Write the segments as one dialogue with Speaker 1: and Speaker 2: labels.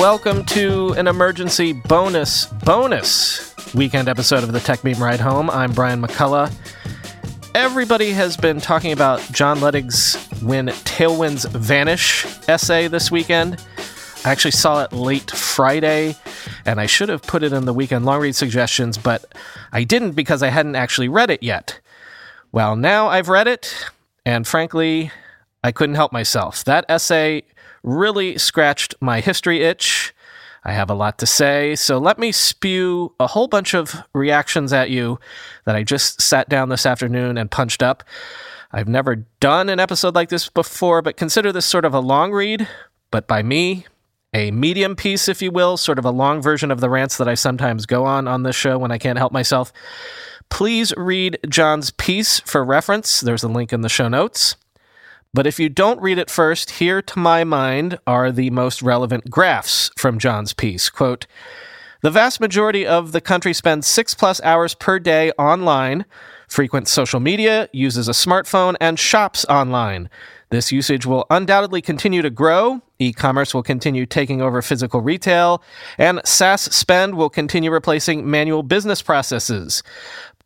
Speaker 1: Welcome to an emergency bonus bonus weekend episode of the Techmeme Ride Home. I'm Brian McCullough. Everybody has been talking about John Luttig's When Tailwinds Vanish essay this weekend. I actually saw it late Friday, and I should have put it in the weekend long read suggestions, but I didn't because I hadn't actually read it yet. Well, now I've read it, and frankly, I couldn't help myself. That essay really scratched my history itch. I have a lot to say, so let me spew a whole bunch of reactions at you that I just sat down this afternoon and punched up. I've never done an episode like this before, but consider this sort of a long read, but by me, a medium piece, if you will, sort of a long version of the rants that I sometimes go on on this show when I can't help myself. Please read John's piece for reference. There's a link in the show notes. But if you don't read it first, here to my mind are the most relevant graphs from John's piece. Quote, the vast majority of the country spends six plus hours per day online, frequents social media, uses a smartphone, and shops online. This usage will undoubtedly continue to grow. E commerce will continue taking over physical retail, and SaaS spend will continue replacing manual business processes.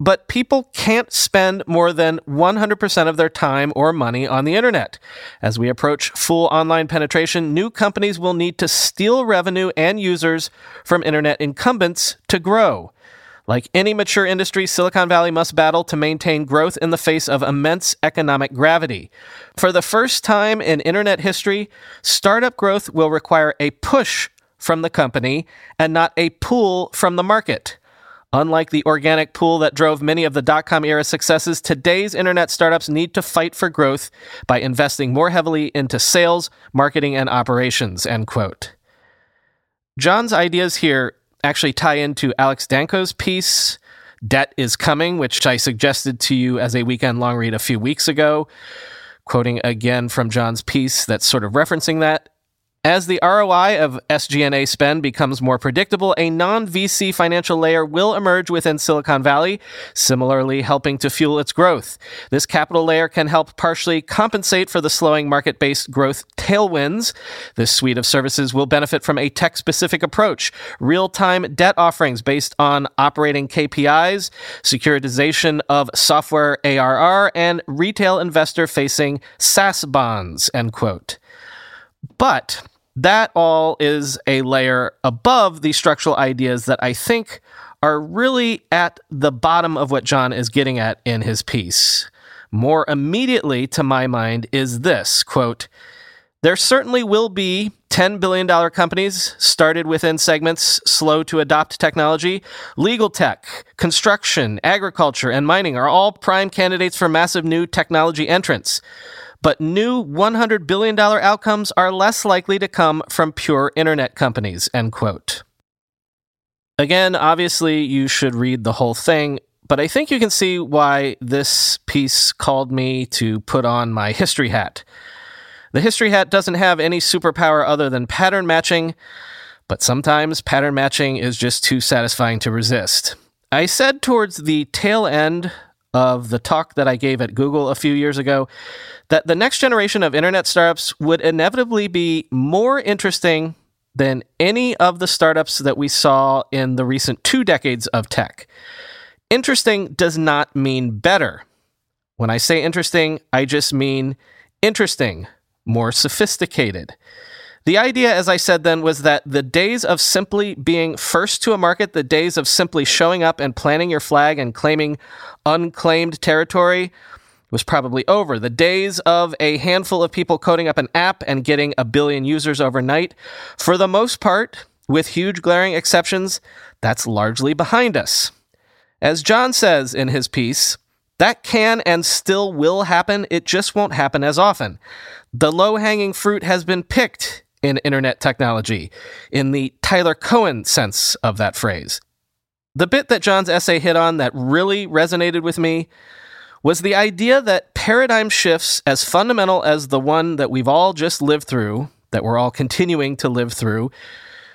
Speaker 1: But people can't spend more than 100% of their time or money on the internet. As we approach full online penetration, new companies will need to steal revenue and users from internet incumbents to grow. Like any mature industry, Silicon Valley must battle to maintain growth in the face of immense economic gravity. For the first time in internet history, startup growth will require a push from the company and not a pull from the market. Unlike the organic pool that drove many of the dot com era successes, today's internet startups need to fight for growth by investing more heavily into sales, marketing, and operations. End quote. John's ideas here actually tie into Alex Danco's piece, Debt is Coming, which I suggested to you as a weekend long read a few weeks ago. Quoting again from John's piece that's sort of referencing that. As the ROI of SG&A spend becomes more predictable, a non-VC financial layer will emerge within Silicon Valley, similarly helping to fuel its growth. This capital layer can help partially compensate for the slowing market-based growth tailwinds. This suite of services will benefit from a tech-specific approach, real-time debt offerings based on operating KPIs, securitization of software ARR, and retail investor-facing SaaS bonds, end quote. But that all is a layer above the structural ideas that I think are really at the bottom of what John is getting at in his piece. More immediately to my mind is this quote, there certainly will be $10 billion companies started within segments slow to adopt technology. Legal tech, construction, agriculture, and mining are all prime candidates for massive new technology entrants but new $100 billion outcomes are less likely to come from pure internet companies, end quote. Again, obviously, you should read the whole thing, but I think you can see why this piece called me to put on my history hat. The history hat doesn't have any superpower other than pattern matching, but sometimes pattern matching is just too satisfying to resist. I said towards the tail end of the talk that I gave at Google a few years ago that the next generation of internet startups would inevitably be more interesting than any of the startups that we saw in the recent two decades of tech. Interesting does not mean better. When I say interesting, I just mean interesting, more sophisticated. The idea, as I said then, was that the days of simply being first to a market, the days of simply showing up and planting your flag and claiming unclaimed territory was probably over. The days of a handful of people coding up an app and getting a billion users overnight, for the most part, with huge glaring exceptions, that's largely behind us. As John says in his piece, That can and still will happen, it just won't happen as often. The low hanging fruit has been picked in internet technology, in the Tyler Cowen sense of that phrase. The bit that John's essay hit on that really resonated with me was the idea that paradigm shifts, as fundamental as the one that we've all just lived through, that we're all continuing to live through,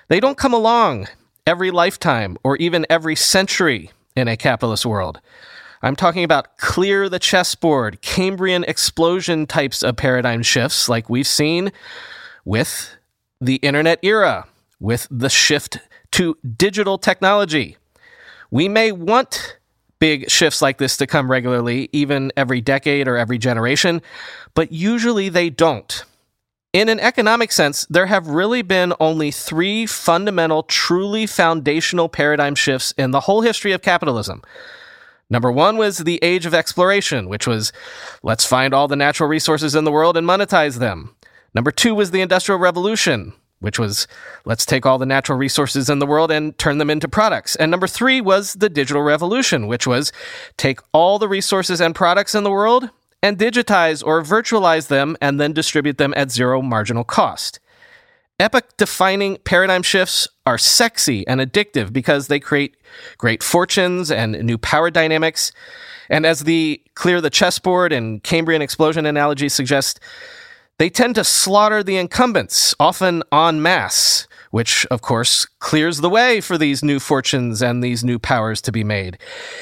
Speaker 1: they don't come along every lifetime or even every century in a capitalist world. I'm talking about clear the chessboard, Cambrian explosion types of paradigm shifts like we've seen with the internet era, with the shift to digital technology. We may want big shifts like this to come regularly, even every decade or every generation, but usually they don't. In an economic sense, there have really been only three fundamental, truly foundational paradigm shifts in the whole history of capitalism. Number one was the age of exploration, which was let's find all the natural resources in the world and monetize them. Number two was the Industrial Revolution, which was let's take all the natural resources in the world and turn them into products. And number three was the Digital Revolution, which was take all the resources and products in the world and digitize or virtualize them and then distribute them at zero marginal cost. Epoch defining paradigm shifts are sexy and addictive because they create great fortunes and new power dynamics. And as the clear the chessboard and Cambrian explosion analogy suggest, they tend to slaughter the incumbents, often en masse, which of course clears the way for these new fortunes and these new powers to be made.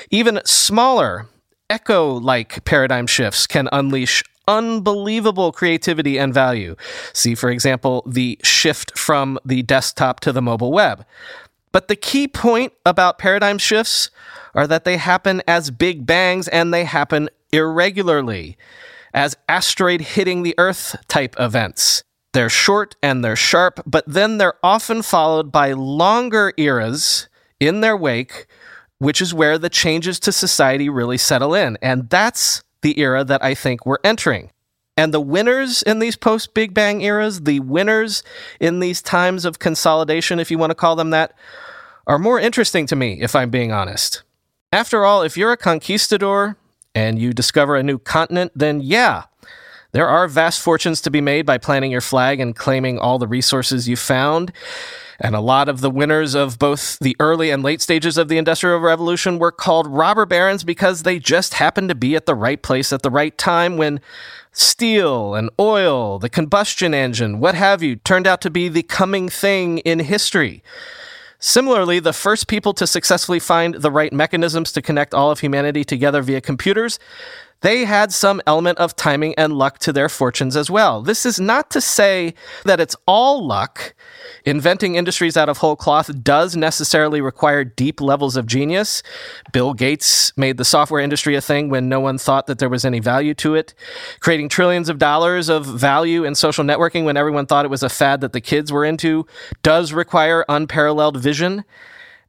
Speaker 1: Even smaller echo like paradigm shifts can unleash unbelievable creativity and value. See, for example, the shift from the desktop to the mobile web. But the key point about paradigm shifts are that they happen as big bangs and they happen irregularly, as asteroid hitting the Earth type events. They're short and they're sharp, but then they're often followed by longer eras in their wake which is where the changes to society really settle in. And that's the era that I think we're entering. And the winners in these post Big Bang eras, the winners in these times of consolidation, if you want to call them that, are more interesting to me, if I'm being honest. After all, if you're a conquistador and you discover a new continent, then yeah, there are vast fortunes to be made by planting your flag and claiming all the resources you found. And a lot of the winners of both the early and late stages of the Industrial Revolution were called robber barons because they just happened to be at the right place at the right time when steel and oil, the combustion engine, what have you, turned out to be the coming thing in history. Similarly, the first people to successfully find the right mechanisms to connect all of humanity together via computers they had some element of timing and luck to their fortunes as well. This is not to say that it's all luck. Inventing industries out of whole cloth does necessarily require deep levels of genius. Bill Gates made the software industry a thing when no one thought that there was any value to it. Creating trillions of dollars of value in social networking when everyone thought it was a fad that the kids were into does require unparalleled vision.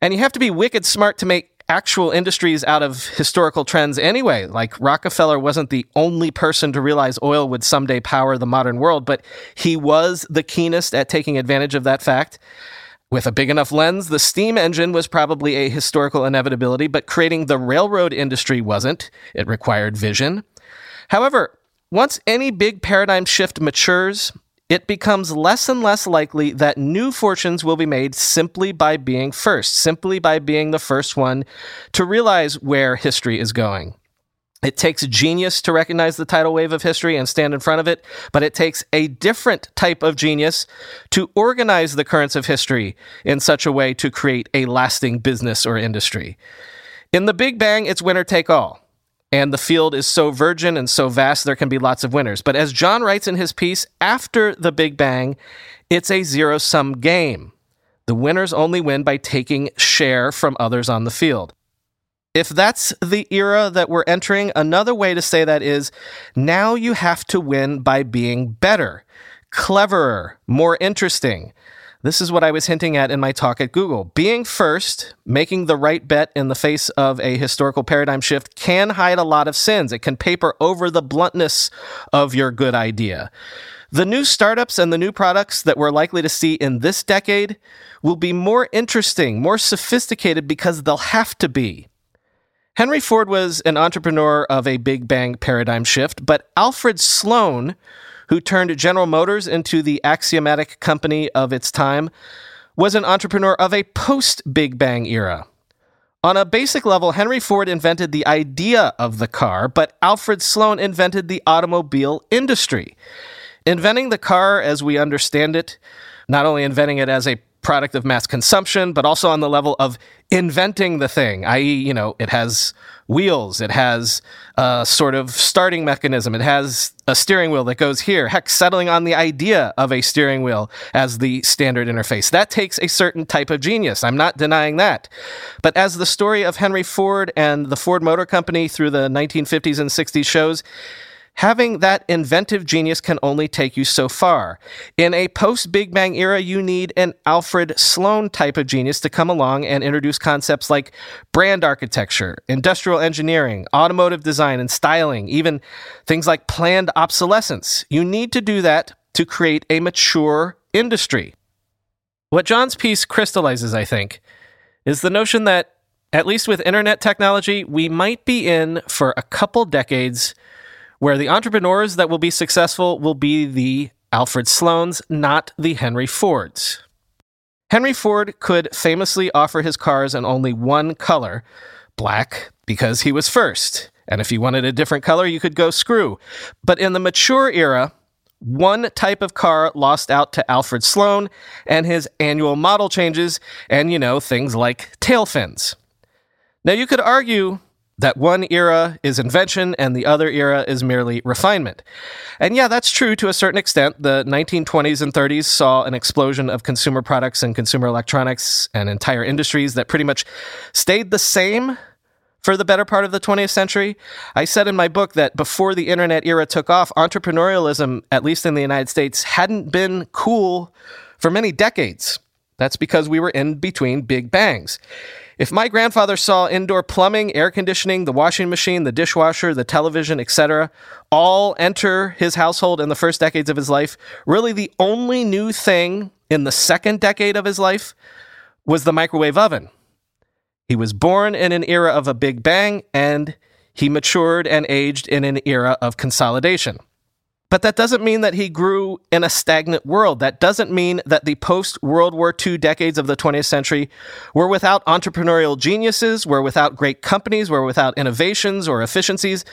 Speaker 1: And you have to be wicked smart to make actual industries out of historical trends anyway. Like Rockefeller wasn't the only person to realize oil would someday power the modern world, but he was the keenest at taking advantage of that fact. With a big enough lens, the steam engine was probably a historical inevitability, but creating the railroad industry wasn't. It required vision. However, once any big paradigm shift matures, it becomes less and less likely that new fortunes will be made simply by being first, simply by being the first one to realize where history is going. It takes genius to recognize the tidal wave of history and stand in front of it, but it takes a different type of genius to organize the currents of history in such a way to create a lasting business or industry. In the Big Bang, it's winner take all and the field is so virgin and so vast, there can be lots of winners. But as John writes in his piece, after the Big Bang, it's a zero sum game. The winners only win by taking share from others on the field. If that's the era that we're entering, another way to say that is now you have to win by being better, cleverer, more interesting. This is what I was hinting at in my talk at Google. Being first, making the right bet in the face of a historical paradigm shift can hide a lot of sins. It can paper over the bluntness of your good idea. The new startups and the new products that we're likely to see in this decade will be more interesting, more sophisticated because they'll have to be. Henry Ford was an entrepreneur of a big bang paradigm shift, but Alfred Sloan, who turned General Motors into the axiomatic company of its time, was an entrepreneur of a post Big Bang era. On a basic level, Henry Ford invented the idea of the car, but Alfred Sloan invented the automobile industry. Inventing the car as we understand it, not only inventing it as a product of mass consumption, but also on the level of inventing the thing, i.e., you know, it has wheels, it has a sort of starting mechanism, it has a steering wheel that goes here. Heck, settling on the idea of a steering wheel as the standard interface. That takes a certain type of genius. I'm not denying that. But as the story of Henry Ford and the Ford Motor Company through the 1950s and 60s shows, Having that inventive genius can only take you so far. In a post Big Bang era, you need an Alfred Sloan type of genius to come along and introduce concepts like brand architecture, industrial engineering, automotive design and styling, even things like planned obsolescence. You need to do that to create a mature industry. What John's piece crystallizes, I think, is the notion that, at least with internet technology, we might be in for a couple decades where the entrepreneurs that will be successful will be the Alfred Sloans, not the Henry Fords. Henry Ford could famously offer his cars in only one color, black, because he was first. And if you wanted a different color, you could go screw. But in the mature era, one type of car lost out to Alfred Sloan and his annual model changes, and you know, things like tail fins. Now, you could argue that one era is invention and the other era is merely refinement. And yeah, that's true to a certain extent. The 1920s and 30s saw an explosion of consumer products and consumer electronics and entire industries that pretty much stayed the same for the better part of the 20th century. I said in my book that before the internet era took off, entrepreneurialism, at least in the United States, hadn't been cool for many decades. That's because we were in between big bangs. If my grandfather saw indoor plumbing, air conditioning, the washing machine, the dishwasher, the television, etc., all enter his household in the first decades of his life, really the only new thing in the second decade of his life was the microwave oven. He was born in an era of a big bang and he matured and aged in an era of consolidation. But that doesn't mean that he grew in a stagnant world. That doesn't mean that the post World War II decades of the 20th century were without entrepreneurial geniuses, were without great companies, were without innovations or efficiencies.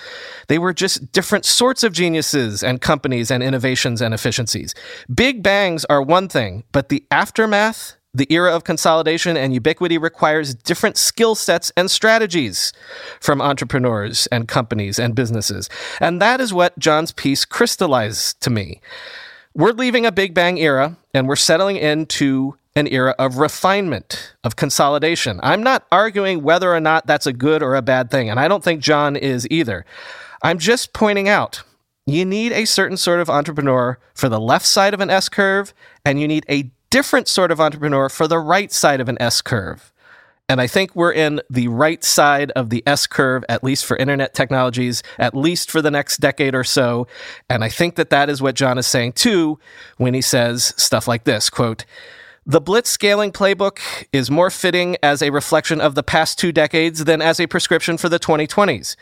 Speaker 1: They were just different sorts of geniuses and companies and innovations and efficiencies. Big bangs are one thing, but the aftermath the era of consolidation and ubiquity requires different skill sets and strategies from entrepreneurs and companies and businesses. And that is what John's piece crystallized to me. We're leaving a Big Bang era and we're settling into an era of refinement, of consolidation. I'm not arguing whether or not that's a good or a bad thing, and I don't think John is either. I'm just pointing out you need a certain sort of entrepreneur for the left side of an S curve, and you need a different sort of entrepreneur for the right side of an S curve. And I think we're in the right side of the S curve, at least for internet technologies, at least for the next decade or so. And I think that that is what John is saying too when he says stuff like this quote, the blitz scaling playbook is more fitting as a reflection of the past two decades than as a prescription for the 2020s.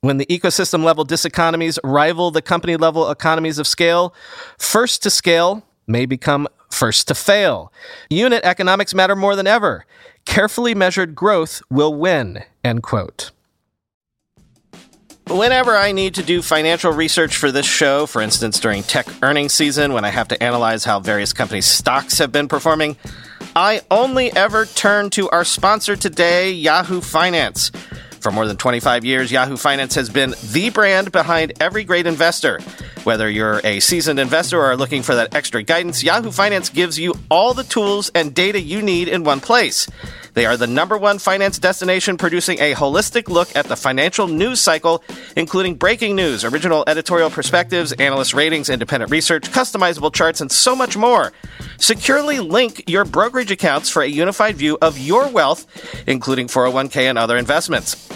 Speaker 1: When the ecosystem level diseconomies rival the company level economies of scale, first to scale may become first to fail. Unit economics matter more than ever. Carefully measured growth will win. End quote. Whenever I need to do financial research for this show, for instance during tech earnings season when I have to analyze how various companies' stocks have been performing, I only ever turn to our sponsor today, Yahoo Finance. For more than 25 years, Yahoo Finance has been the brand behind every great investor. Whether you're a seasoned investor or are looking for that extra guidance, Yahoo Finance gives you all the tools and data you need in one place. They are the number one finance destination producing a holistic look at the financial news cycle, including breaking news, original editorial perspectives, analyst ratings, independent research, customizable charts, and so much more. Securely link your brokerage accounts for a unified view of your wealth, including 401k and other investments.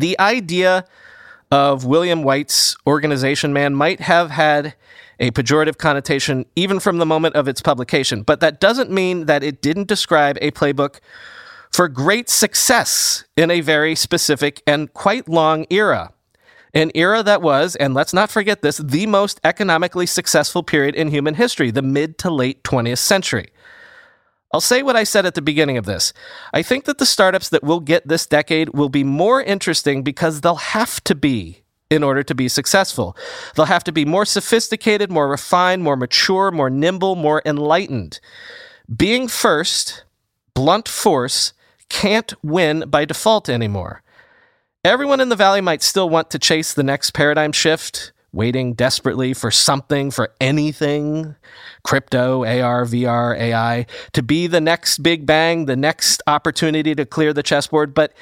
Speaker 1: The idea of William Whyte's organization man might have had a pejorative connotation even from the moment of its publication, but that doesn't mean that it didn't describe a playbook for great success in a very specific and quite long era. An era that was, and let's not forget this, the most economically successful period in human history, the mid to late 20th century. I'll say what I said at the beginning of this. I think that the startups that we'll get this decade will be more interesting because they'll have to be in order to be successful. They'll have to be more sophisticated, more refined, more mature, more nimble, more enlightened. Being first, blunt force, can't win by default anymore. Everyone in the Valley might still want to chase the next paradigm shift, waiting desperately for something, for anything crypto, AR, VR, AI to be the next big bang, the next opportunity to clear the chessboard. But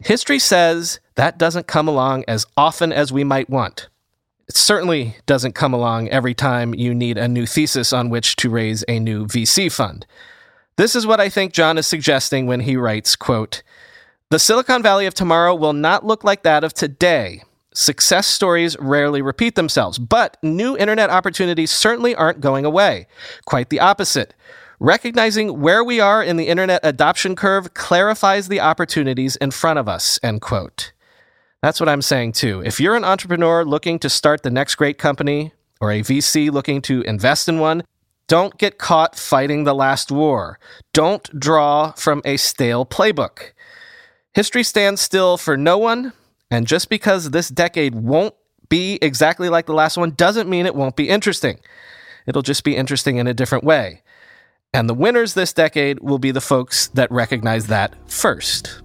Speaker 1: history says that doesn't come along as often as we might want. It certainly doesn't come along every time you need a new thesis on which to raise a new VC fund. This is what I think John is suggesting when he writes, quote, the Silicon Valley of tomorrow will not look like that of today. Success stories rarely repeat themselves, but new internet opportunities certainly aren't going away. Quite the opposite. Recognizing where we are in the internet adoption curve clarifies the opportunities in front of us, end quote. That's what I'm saying too. If you're an entrepreneur looking to start the next great company, or a VC looking to invest in one, don't get caught fighting the last war. Don't draw from a stale playbook. History stands still for no one, and just because this decade won't be exactly like the last one doesn't mean it won't be interesting. It'll just be interesting in a different way. And the winners this decade will be the folks that recognize that first.